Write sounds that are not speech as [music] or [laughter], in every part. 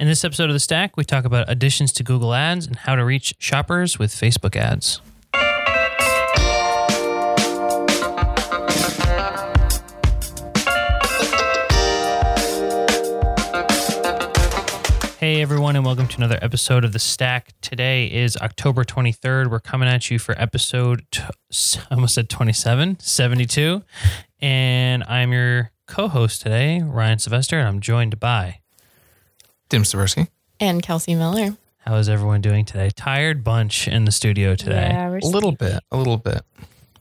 In this episode of The Stack, we talk about additions to Google Ads and how to reach shoppers with Facebook ads. Hey everyone, and welcome to another episode of The Stack. Today is October 23rd. We're coming at you for episode, t- I almost said 27, 72. And I'm your co host today, Ryan Sylvester, and I'm joined by. Tim Staversky. And Kelsey Miller. How is everyone doing today? Tired bunch in the studio today. Yeah, we're A little bit, a little bit,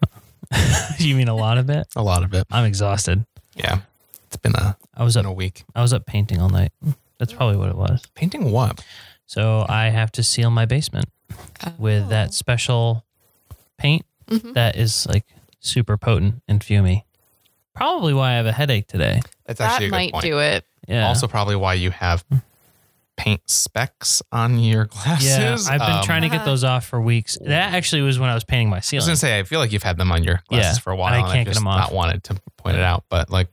[laughs] you mean a lot of it? a lot of it. I'm exhausted. Yeah, it's been a I was been up a week. I was up painting all night. That's probably what it was. Painting what? So I have to seal my basement with that special paint Mhm. that is like super potent and fumy. Probably why I have a headache today. That's that actually a good might point. do it. Yeah. Also, probably why you have paint specks on your [laughs] glasses. yeah, I've been Um, trying to get those off for weeks. That actually was when I was painting my ceiling. I was gonna say, I feel like you've had them on your glasses Yeah, for a while. and I can't I've get just them off. Not wanted to point it out, but like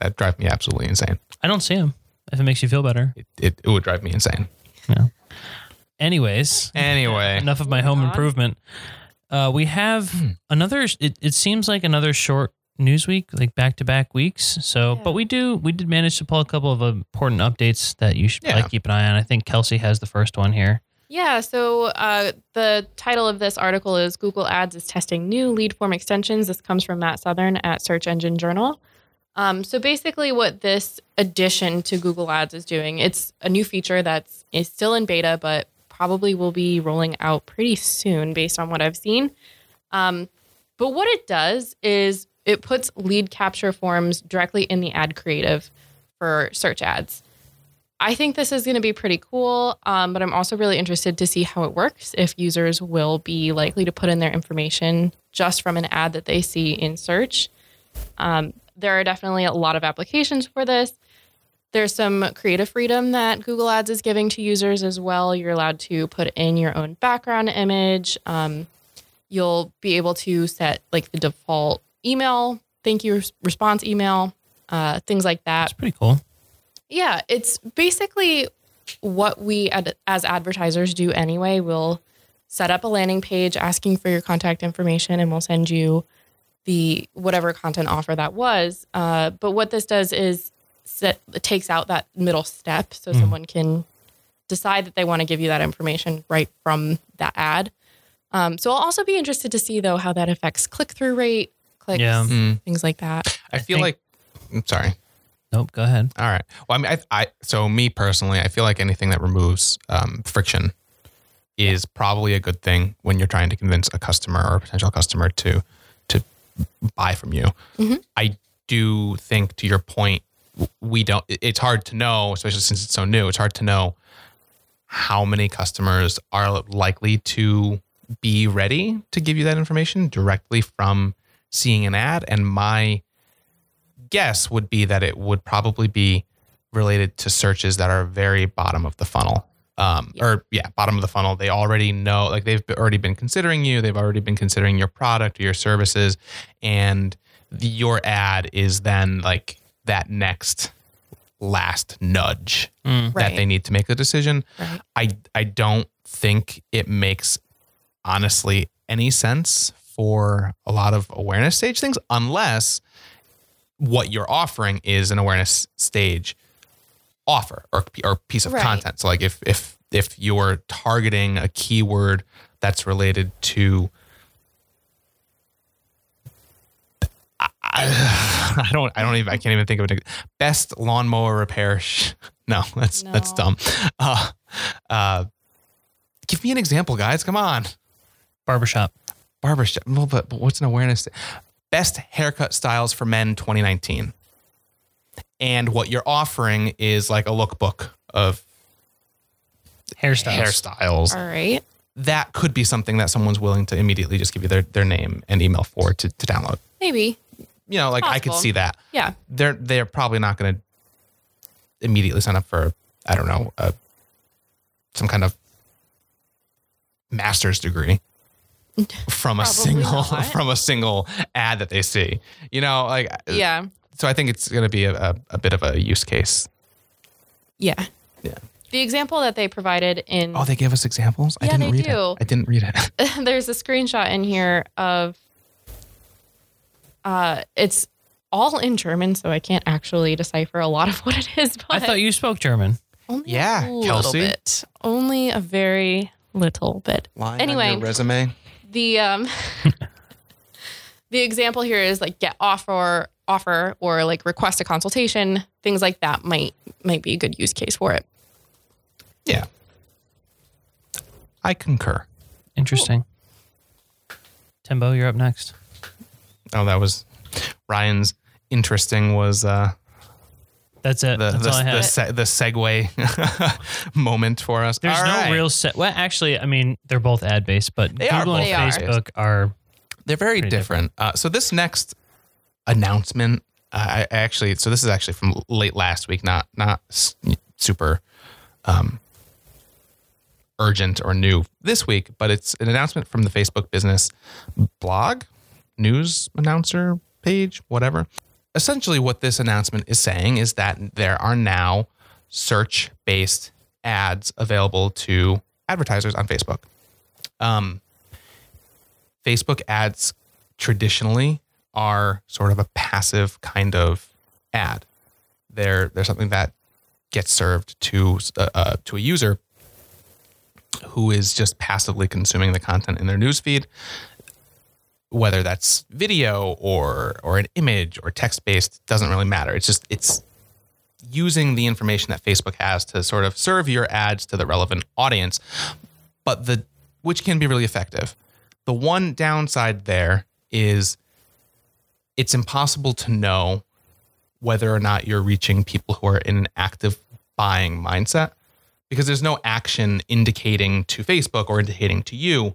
that drives me absolutely insane. I don't see them. If it makes you feel better. It, it, it would drive me insane. Yeah. Anyways, Anyway, enough of my home improvement. Uh, we have Hmm. another. It, it seems like another short news week, like back to back weeks. So, Yeah. but we do we did manage to pull a couple of important updates that you should Yeah. like keep an eye on. I think Kelsey has the first one here. Yeah, so uh, the title of this article is Google Ads is testing new lead form extensions. This comes from Matt Southern at Search Engine Journal. Um, so basically, what this addition to Google Ads is doing, it's a new feature that's is still in beta, but probably will be rolling out pretty soon, based on what I've seen. Um, but what it does is it puts lead capture forms directly in the ad creative for search ads. I think this is going to be pretty cool, um, but I'm also really interested to see how it works. If users will be likely to put in their information just from an ad that they see in search. Um, there are definitely a lot of applications for this. There's some creative freedom that Google Ads is giving to users as well. You're allowed to put in your own background image. Um, you'll be able to set like the default email, thank you response email, uh, things like that. That's pretty cool. Yeah, it's basically what we ad- as advertisers do anyway. We'll set up a landing page asking for your contact information and we'll send you the whatever content offer that was. Uh, but what this does is set, it takes out that middle step so someone can decide that they want to give you that information right from that ad. Um, so I'll also be interested to see though how that affects click through rate, clicks, Yeah. Mm. things like that. I feel think- like. I'm sorry. Nope. Go ahead. All right. Well, I mean, I, I so me personally, I feel like anything that removes um, friction is probably a good thing when you're trying to convince a customer or a potential customer to to buy from you. Mhm. I do think, to your point, we don't. It's hard to know, especially since it's so new. It's hard to know how many customers are likely to be ready to give you that information directly from seeing an ad. And my guess would be that it would probably be related to searches that are very bottom of the funnel. Um, or yeah, bottom of the funnel. They already know, like they've already been considering you. They've already been considering your product or your services, and the, your ad is then like that next last nudge Mm. that they need to make a decision. Right. I I don't think it makes honestly any sense for a lot of awareness stage things unless what you're offering is an awareness stage offer or or piece of Right. content. So like if if if you're targeting a keyword that's related to I, I don't I don't even I can't even think of it. Best lawnmower repair. Sh- [laughs] no, that's that's dumb. Uh, uh, give me an example, guys. Come on, Barbershop. Barbershop. Well, but, but what's an awareness? Best haircut styles for men 2019. And what you're offering is like a lookbook of Hairstyles. hairstyles. All right. That could be something that someone's willing to immediately just give you their, their name and email for to, to download. Maybe. You know, like I could see that. Yeah. they're they're probably not going to immediately sign up for I don't know uh, some kind of master's degree from a single not. [laughs] from a single ad that they see. You know, like Yeah. so I think it's going to be a, a, a bit of a use case. Yeah. Yeah. the example that they provided in Oh, they gave us examples. I Yeah, didn't they read do. it. I didn't read it. [laughs] [laughs] there's a screenshot in here of uh it's all in German, so I can't actually decipher a lot of what it is. But I thought you spoke German. only Yeah, a little Kelsey. bit, only a very little bit. Line Anyway. on your resume. The um [laughs] the example here is like get offer offer or like request a consultation, things like that might might be a good use case for it. Yeah. I concur. Interesting. Timbo, you're up next. Oh, that was Ryan's interesting was uh That's it. the That's the, all I the, se- the segue [laughs] moment for us. There's All no right. real set. Well, actually, I mean, they're both ad based, but They are Google and. Facebook are. They're very Pretty different. Uh, so this next announcement, uh, I I actually, so this is actually from late last week, not not super um, urgent or new this week, but it's an announcement from the Facebook business blog, news announcer page, whatever. Essentially, what this announcement is saying is that there are now search based ads available to advertisers on Facebook. Um, Facebook ads traditionally are sort of a passive kind of ad. They're they're something that gets served to uh, uh, to a user who is just passively consuming the content in their newsfeed, whether that's video or or an image or text based doesn't really matter. It's just it's using the information that Facebook has to sort of serve your ads to the relevant audience, but the which can be really effective. The one downside there is it's impossible to know whether or not you're reaching people who are in an active buying mindset because there's no action indicating to Facebook or indicating to you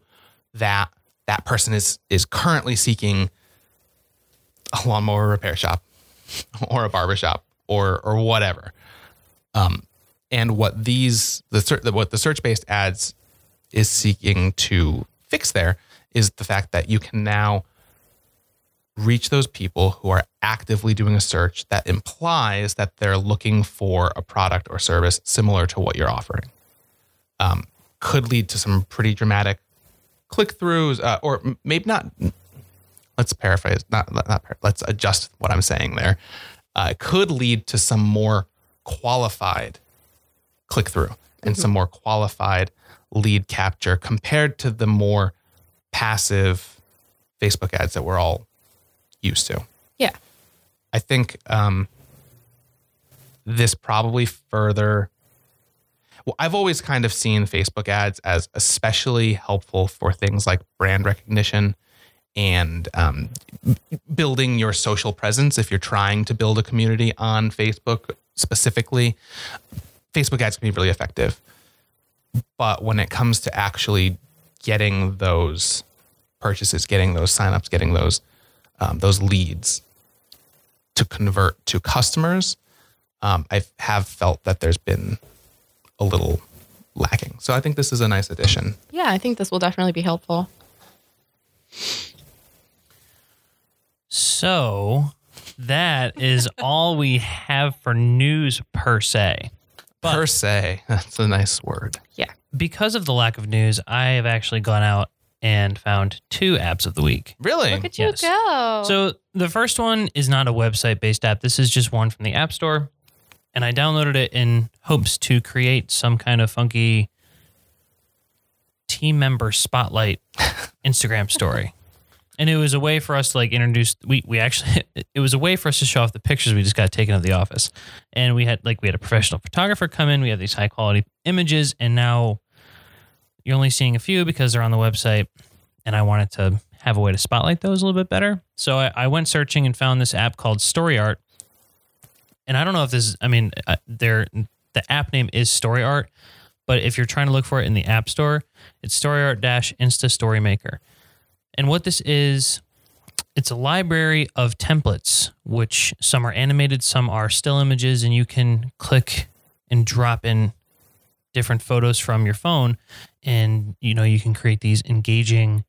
that that person is is currently seeking a lawnmower repair shop [laughs] or a barber shop or or whatever. Um, and what these the what the search based ads is seeking to fix there is the fact that you can now reach those people who are actively doing a search that implies that they're looking for a product or service similar to what you're offering. Um, could lead to some pretty dramatic click throughs, uh, or maybe not. Let's paraphrase, not, not, not par- let's adjust what I'm saying there. Uh, could lead to some more qualified click through and some more qualified lead capture compared to the more passive Facebook ads that we're all used to. Yeah. I think um, this probably further. Well, I've always kind of seen Facebook ads as especially helpful for things like brand recognition and um, building your social presence. If you're trying to build a community on Facebook specifically, Facebook ads can be really effective. But when it comes to actually getting those purchases, getting those signups, getting those um, those leads to convert to customers, um, I have felt that there's been a little lacking. So I think this is a nice addition. Yeah, I think this will definitely be helpful. So that is [laughs] all we have for news per se. But- per se, [laughs] that's a nice word. Yeah. Because of the lack of news, I have actually gone out and found two apps of the week. Really? Look at you Yes. go. So the first one is not a website based app. This is just one from the App Store. And I downloaded it in hopes to create some kind of funky team member spotlight [laughs] Instagram story. And it was a way for us to like introduce we we actually [laughs] it was a way for us to show off the pictures we just got taken of the office. And we had like we had a professional photographer come in, we had these high quality images, and now you're only seeing a few because they're on the website and I wanted to have a way to spotlight those a little bit better. So I, I went searching and found this app called Story Art. And I don't know if this is, I mean, uh, there the app name is Story Art, but if you're trying to look for it in the App Store, it's Story Art dash Insta Story Maker. And what this is, it's a library of templates, which some are animated, some are still images, and you can click and drop in different photos from your phone and you know you can create these engaging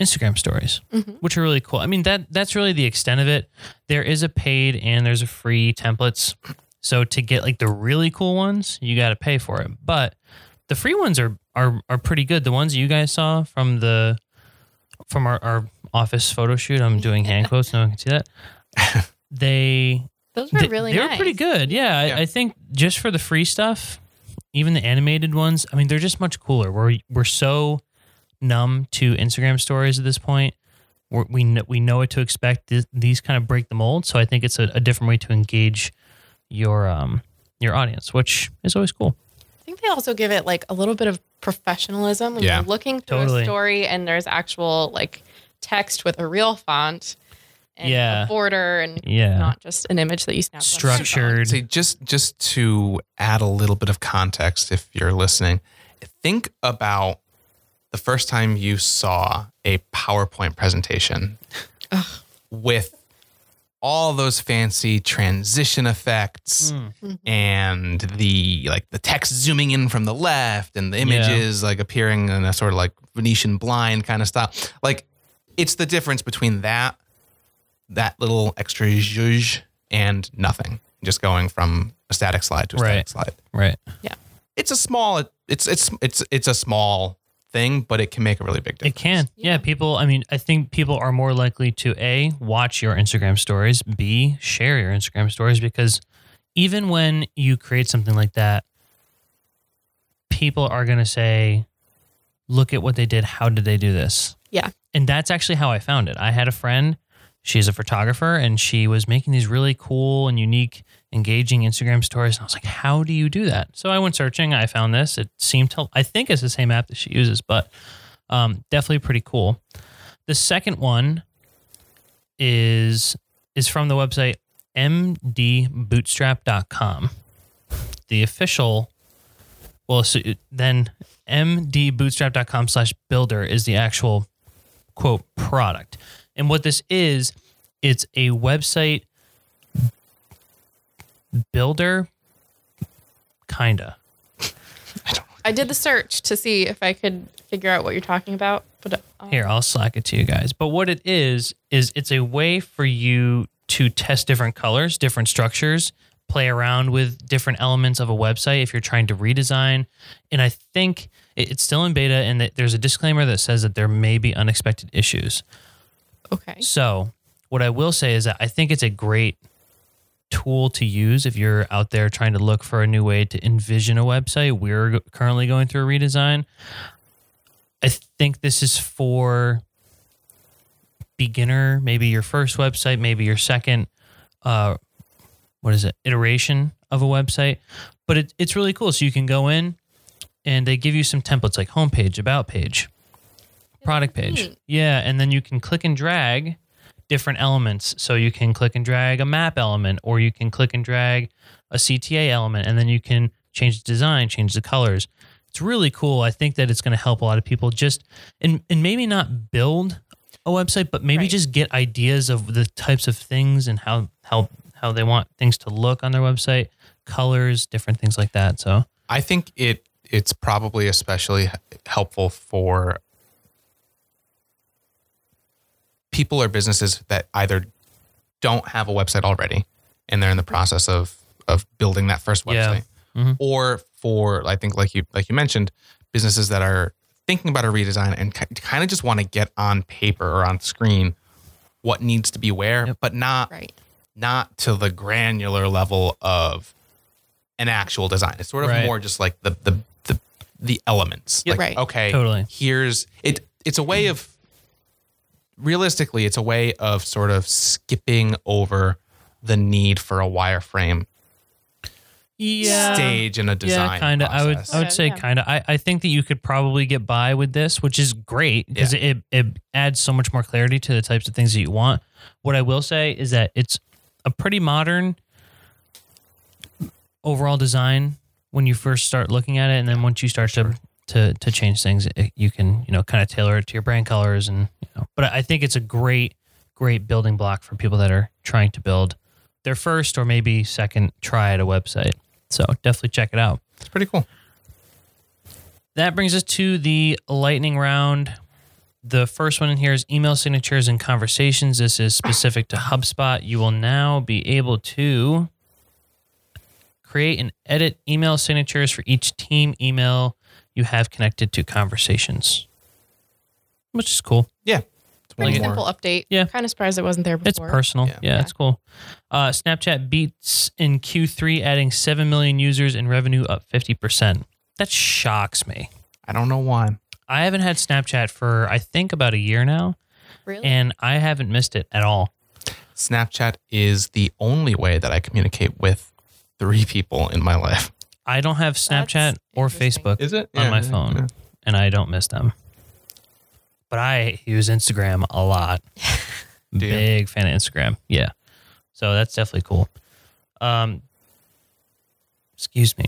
Instagram stories, Mhm. which are really cool. I mean that that's really the extent of it. There is a paid and there's a free templates. So to get like the really cool ones, you got to pay for it. But the free ones are are are pretty good. The ones you guys saw from the from our, our office photo shoot. I'm doing [laughs] hand quotes. No one can see that. [laughs] They Those were they, really they nice. were pretty good. Yeah, Yeah. I, I think just for the free stuff, even the animated ones. I mean, they're just much cooler. We're we're so numb to Instagram stories at this point. We're, we kn- we know what to expect. Th- These kind of break the mold. So I think it's a, a different way to engage your um your audience, which is always cool. I think they also give it like a little bit of professionalism when Yeah. you're looking through Totally. a story and there's actual like text with a real font and Yeah. a border and Yeah, not just an image that you snap. on structured. See, just just to add a little bit of context, if you're listening, think about the first time you saw a PowerPoint presentation with all those fancy transition effects Mm. and the like the text zooming in from the left and the images like appearing in a sort of like Venetian blind kind of style. Like it's the difference between that that little extra zhuzh and nothing. Just going from a static slide to a Right. static slide. Right. Yeah. It's a small it's it's it's it's a small thing, but it can make a really big difference. It can. Yeah. Yeah. people, I mean, I think people are more likely to A, watch your Instagram stories, B, share your Instagram stories because even when you create something like that, people are going to say, look at what they did. How did they do this? Yeah. And that's actually how I found it. I had a friend, she's a photographer, and she was making these really cool and unique, engaging Instagram stories. And I was like, how do you do that? So I went searching. I found this. It seemed to, I think it's the same app that she uses, but um, definitely pretty cool. The second one is is from the website mdbootstrap.com. The official, well, so then mdbootstrap.com slash builder is the actual quote product. And what this is, it's a website builder, kinda. I did the search to see if I could figure out what you're talking about, but uh, Here, I'll slack it to you guys. But what it is, is it's a way for you to test different colors, different structures, play around with different elements of a website if you're trying to redesign. And I think it- it's still in beta, and that there's a disclaimer that says that there may be unexpected issues. okay. So, what I will say is that I think it's a great tool to use if you're out there trying to look for a new way to envision a website. We're currently going through a redesign. I think this is for beginner, maybe your first website, maybe your second uh what is it? iteration of a website. But it, it's really cool. So you can go in and they give you some templates like homepage, about page, product page. Yeah, and then you can click and drag different elements. So you can click and drag a map element, or you can click and drag a CTA element, and then you can change the design, change the colors. It's really cool. I think that it's going to help a lot of people just and and maybe not build a website, but maybe Right. just get ideas of the types of things and how how how they want things to look on their website, colors, different things like that. So I think it it's probably especially helpful for people or businesses that either don't have a website already and they're in the process of of building that first Yeah. website Mhm. or for I think like you like you mentioned businesses that are thinking about a redesign and kind of just want to get on paper or on screen what needs to be where Yep. but not Right. not to the granular level of an actual design. It's sort of Right. more just like the the the, the elements. Yep. Like Right. okay, Totally. Here's it. It's a way of realistically, it's a way of sort of skipping over the need for a wireframe yeah, stage in a design. Yeah, kind of. I would. I would say Yeah. kind of. I, I think that you could probably get by with this, which is great because it, it adds so much more clarity to the types of things that you want. What I will say is that it's a pretty modern overall design when you first start looking at it, and then once you start to to to change things, it, you can you know kind of tailor it to your brand colors and you know. But I think it's a great great building block for people that are trying to build their first or maybe second try at a website. So definitely check it out. It's pretty cool. That brings us to the lightning round. The first one in here is email signatures and conversations. This is specific to HubSpot. You will now be able to create and edit email signatures for each team email you have connected to conversations, which is cool. Yeah. It's one Pretty more. simple update. Yeah. Kind of surprised it wasn't there before. It's personal. Yeah, Yeah. it's cool. Uh, Snapchat beats in Q3, adding 7 million users and revenue up 50%. That shocks me. I don't know why. I haven't had Snapchat for, I think, about a year now, Really? and I haven't missed it at all. Snapchat is the only way that I communicate with three people in my life. I don't have Snapchat That's or interesting. Facebook Is it on my phone, and I don't miss them. But I use Instagram a lot. [laughs] Do you? Big fan of Instagram. Yeah. So that's definitely cool. Um, excuse me.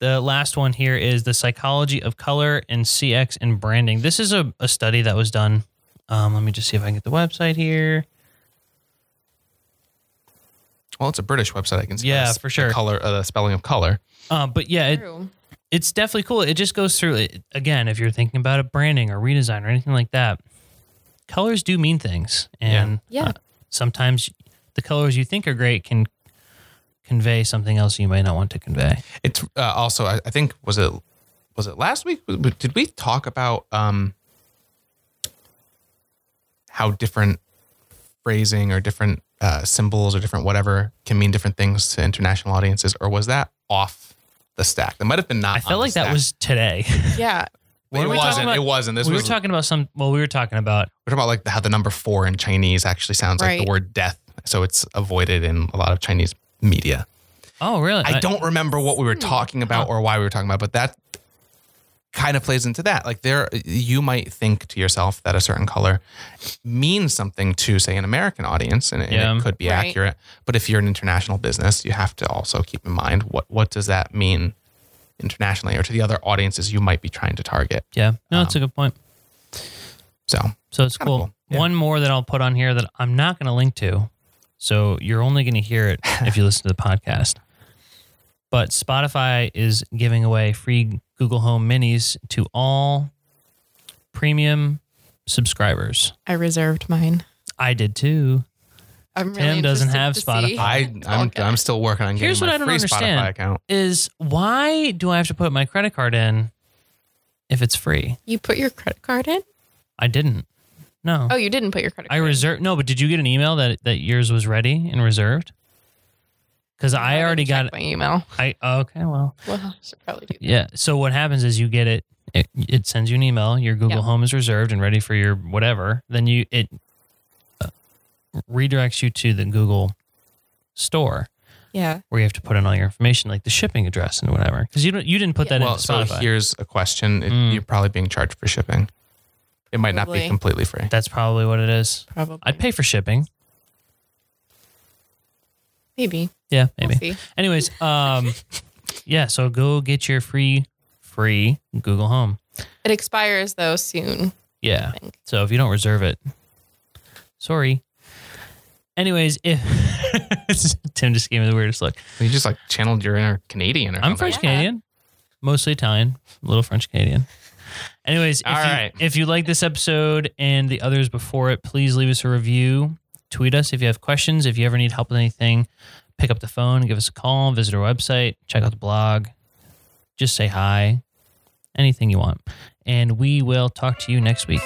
The last one here is the psychology of color and CX and branding. This is a, a study that was done. Um, let me just see if I can get the website here. Well, it's a British website. I can see. Yeah, the for sure. The color, uh, the spelling of color. Uh, but yeah, it, it's definitely cool. It just goes through it again. If you're thinking about a branding or redesign or anything like that, colors do mean things, and Yeah. uh, sometimes the colors you think are great can convey something else you might not want to convey. It's uh, also. I, I think was it was it last week? Did we talk about um how different phrasing or different uh, symbols or different whatever can mean different things to international audiences, or was that off the stack? That might have been not. I on felt the like that stack. was today. [laughs] Yeah. What It we wasn't. about? It wasn't. This we was were talking about some. Well, we were talking about. We're talking about like how the number four in Chinese actually sounds like the word death, so it's avoided in a lot of Chinese media. Oh, really? I don't remember what we were talking about or why we were talking about, but that kind of plays into that. Like there, you might think to yourself that a certain color means something to, say, an American audience, and, and Yeah. it could be Right. accurate. But if you're an international business, you have to also keep in mind what what does that mean internationally or to the other audiences you might be trying to target. Yeah. No, that's um, a good point. So So it's cool. cool. Yeah. One more that I'll put on here that I'm not going to link to. So you're only going to hear it if you [laughs] listen to the podcast. But Spotify is giving away free Google Home Minis to all premium subscribers. I reserved mine. I did too. I'm Tim doesn't have. Spotify. I, I'm, good. I'm still working on getting Here's my what I don't free understand. Spotify account. Is why do I have to put my credit card in if it's free? You put your credit card in? I didn't. No. Oh, you didn't put your credit I card in. I reserved. No, but did you get an email that that yours was ready and reserved? Because I didn't already got my email. I okay, well, Well, I should probably do that. yeah. So what happens is you get it. It, it sends you an email. Your Google Yeah. Home is reserved and ready for your whatever. Then you it uh, redirects you to the Google store Yeah. where you have to put in all your information, like the shipping address and whatever. Because you don't you didn't put Yeah. that Well, into so Spotify. here's a question: It- Mm. You're probably being charged for shipping. It might not be completely free. That's probably what it is. Probably. I'd pay for shipping. Maybe. Yeah, We'll maybe. see. Anyways, um, [laughs] yeah. So go get your free free Google Home. It expires though soon. Yeah. So if you don't reserve it, sorry. Anyways, if [laughs] Tim just gave me the weirdest look. You just like channeled your inner Canadian or I'm something. French Canadian, mostly Italian, a little French Canadian. Anyways, if, All you, right. if you like this episode and the others before it, please leave us a review. Tweet us if you have questions. If you ever need help with anything, pick up the phone, give us a call, visit our website, check out the blog, just say hi, anything you want. And we will talk to you next week.